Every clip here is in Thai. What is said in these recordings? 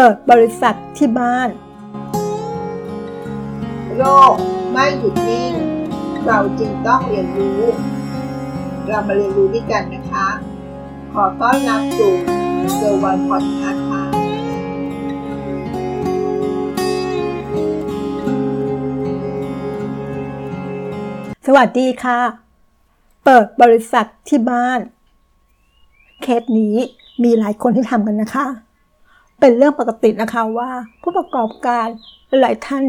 ปิดบริษัทที่บ้าน โลกไม่หยุดนิ่ง เราจึงต้องเรียนรู้ เรามาเรียนรู้ด้วยกันนะคะ ขอต้อนรับสู่เซอร์วันพอดคาส์ค่ะสวัสดีค่ะ เปิดบริษัทที่บ้าน เคสนี้มีหลายคนที่ทำกันนะคะ เป็นเรื่องปกตินะคะว่า ผู้ประกอบการหลายท่าน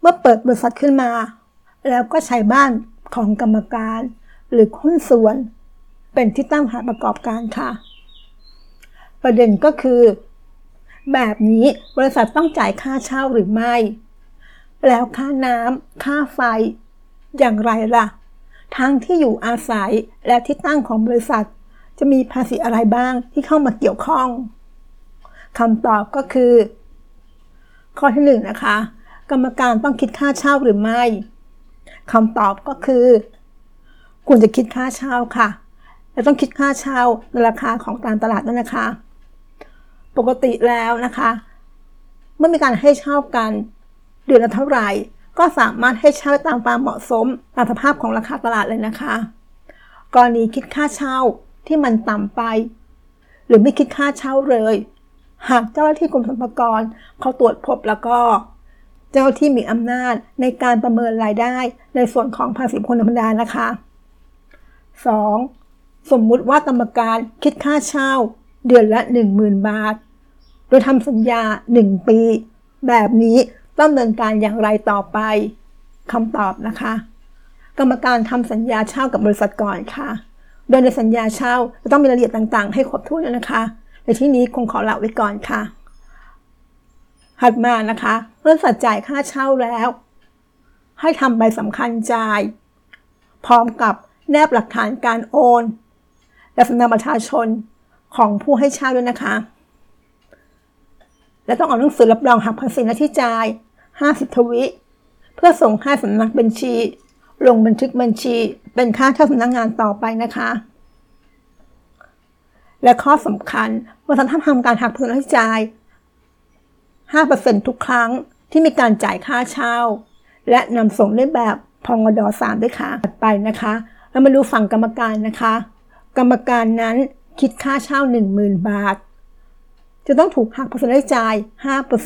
เมื่อเปิดบริษัทขึ้นมา แล้วก็ใช้บ้านของกรรมการ หรือหุ้นส่วน เป็นที่ตั้งฐานประกอบการค่ะ ประเด็นก็คือ แบบนี้บริษัทต้องจ่ายค่าเช่าหรือไม่ แล้วค่าน้ำค่าไฟ อย่างไรล่ะ ทั้งที่อยู่อาศัยและที่ตั้งของบริษัท จะมีภาษีอะไรบ้างที่เข้ามาเกี่ยวข้อง คำตอบก็คือ ข้อที่หนึ่งนะคะ กรรมการต้องคิดค่าเช่าหรือไม่คำตอบก็คือ ควรจะคิดค่าเช่าค่ะและต้องคิดค่าเช่าในราคาของตามตลาดนั่นนะคะ ปกติแล้วนะคะ เมื่อมีการให้เช่ากันเดือนละเท่าไหร่ ก็สามารถให้เช่าตามความเหมาะสมตามสภาพของราคาตลาดเลยนะคะ กรณีคิดค่าเช่าที่มันต่ำไป หรือไม่คิดค่าเช่าเลย หากเจ้าหน้าที่กรมสรรพากรเขาตรวจพบแล้วก็ เจ้าที่มีอำนาจในการประเมินรายได้ในส่วนของภาษีคคลธรรมดานะคะ 2. สมมุติว่ากรรมการคิดค่าเช่า เดือนละ 10,000 บาท โดยทำสัญญา 1 ปี แบบนี้ต้องดำเนินการอย่างไรต่อไปคำตอบนะคะ กรรมการทำสัญญาเช่ากับบริษัทก่อนค่ะ โดยในสัญญาเช่าจะต้องมีรายละเอียดต่างๆ ให้ครบถ้วนนะคะ ในที่นี้คงขอละไว้ก่อนค่ะ ถัดมานะคะเมื่อบริษัทจ่ายค่าเช่าแล้ว ให้ทำใบสำคัญจ่าย พร้อมกับแนบหลักฐานการโอน และสำเนาบัตรประชาชนของผู้ให้เช่าด้วยนะคะ และต้องเอาหนังสือรับรองหักภาษีหน้าที่จ่าย 50 ทวิ เพื่อส่งให้สำนักบัญชี ลงบันทึกบัญชีเป็นค่าเช่าสำนักงงานต่อไปนะคะ และข้อสำคัญ เมื่อท่านทำการหักภาษีหน้าที่จ่าย 5%ทุกครั้งที่มีการจ่ายค่าเช่า และนำส่งด้วยแบบพองด3ด้วยค่ะถัดไปนะคะ เรามาดูฝั่งกรรมการนะคะ กรรมการนั้นคิดค่าเช่า 10,000 บาท จะต้องถูกหักภาษีรายจ่าย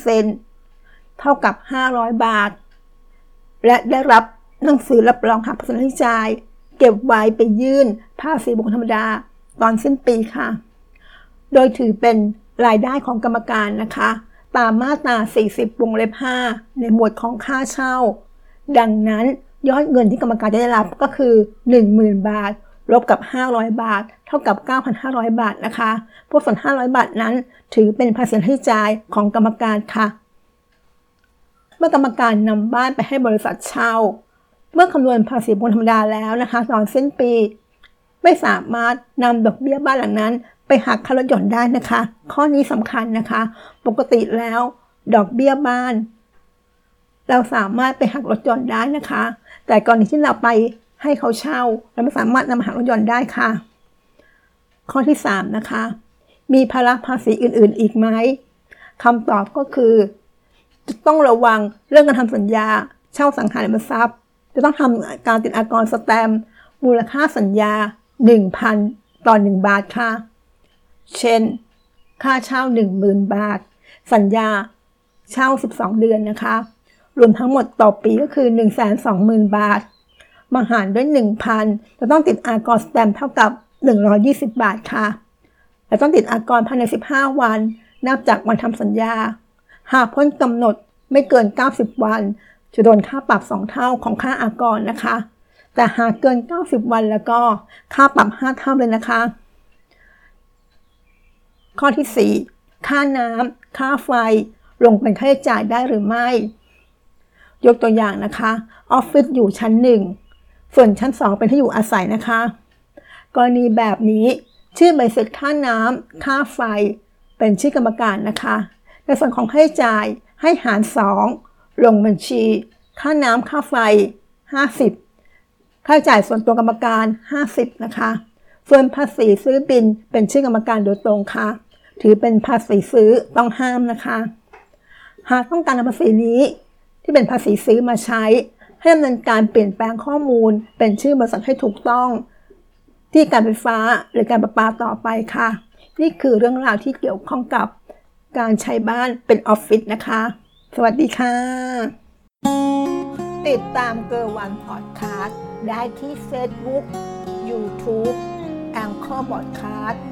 5%เท่ากับ 500 บาท และได้รับหนังสือรับรองหักภาษีรายจ่าย เก็บไว้ไปยื่นภาษีบุคคลธรรมดา ตอนสิ้นปีค่ะ โดยถือเป็นรายได้ของกรรมการนะคะ ตามมาตรา 40 วงเล็บ 5 ในหมวดของค่าเช่า ดังนั้นยอดเงินที่กรรมการจะได้รับก็คือ 10,000 บาท ลบกับ 500 บาท เท่ากับ 9,500 บาทนะคะ พวกส่วน 500 บาทนั้น ถือเป็นภาษีที่จ่ายของกรรมการค่ะ เมื่อกรรมการนำบ้านไปให้บริษัทเช่า เมื่อคำนวณภาษีบุคคลธรรมดาแล้วนะคะ ตอนสิ้นปี ไม่สามารถนำดอกเบี้ยบ้านหลังนั้น ไปหักค่าลดหย่อนได้นะคะ ข้อนี้สำคัญนะคะ ปกติแล้ว ดอกเบี้ยบ้าน เราสามารถไปหักลดหย่อนได้นะคะ แต่กรณีที่เราไปให้เขาเช่า เราไม่สามารถนำมาหักลดหย่อนได้ค่ะ ข้อที่ 3 นะคะ มีภาระภาษีอื่น ๆ อีกไหมคำตอบก็คือ จะต้องระวังเรื่องการทำสัญญา เช่าสังหาริมทรัพย์ จะต้องทำการติดอากรสแตมมูลค่าสัญญา 1,000 ต่อ 1 บาทค่ะ เช่น ค่าเช่า 10,000 บาท สัญญาเช่า 12 เดือนนะคะ รวมทั้งหมดต่อปีก็คือ 120,000 บาท มาหารด้วย 1,000จะต้องติดอากรสแตมเท่ากับ 120 บาทค่ะและต้องติดอากรภายใน 15 วัน นับจากวันทำสัญญา หากพ้นกำหนดไม่เกิน 90 วัน จะโดนค่าปรับ 2 เท่าของค่าอากรนะคะ แต่หากเกิน 90 วันแล้วก็ค่าปรับ 5 เท่าเลยนะคะ ข้อที่ 4 ค่าน้ำค่าไฟ ลงเป็นค่าใช้จ่ายได้หรือไม่ ยกตัวอย่างนะคะออฟฟิศอยู่ชั้น 1 ส่วนชั้น 2 เป็นที่อยู่อาศัยนะคะ กรณีแบบนี้ชื่อใบเสร็จค่าน้ำค่าไฟ เป็นชื่อกรรมการนะคะ ในส่วนของค่าใช้จ่ายให้หาร 2 ลงบัญชี ค่าน้ำค่าไฟ 50 ค่าใช้จ่ายส่วนตัวกรรมการ 50 นะคะส่วนภาษีซื้อบินเป็นชื่อกรรมการโดยตรงค่ะ ถือเป็นภาษีซื้อต้องห้ามนะคะ หากต้องการนำภาษีนี้ที่เป็นภาษีซื้อมาใช้ ให้ดำเนินการเปลี่ยนแปลงข้อมูล เป็นชื่อบริษัทให้ถูกต้อง ที่การไฟฟ้าหรือการประปาต่อไปค่ะ นี่คือเรื่องราวที่เกี่ยวข้องกับการใช้บ้านเป็นออฟฟิศนะคะ สวัสดีค่ะ ติดตามเกอร์วันพอดคาสต์ได้ที่ Facebook YouTube แองเกอร์บอดคาสต์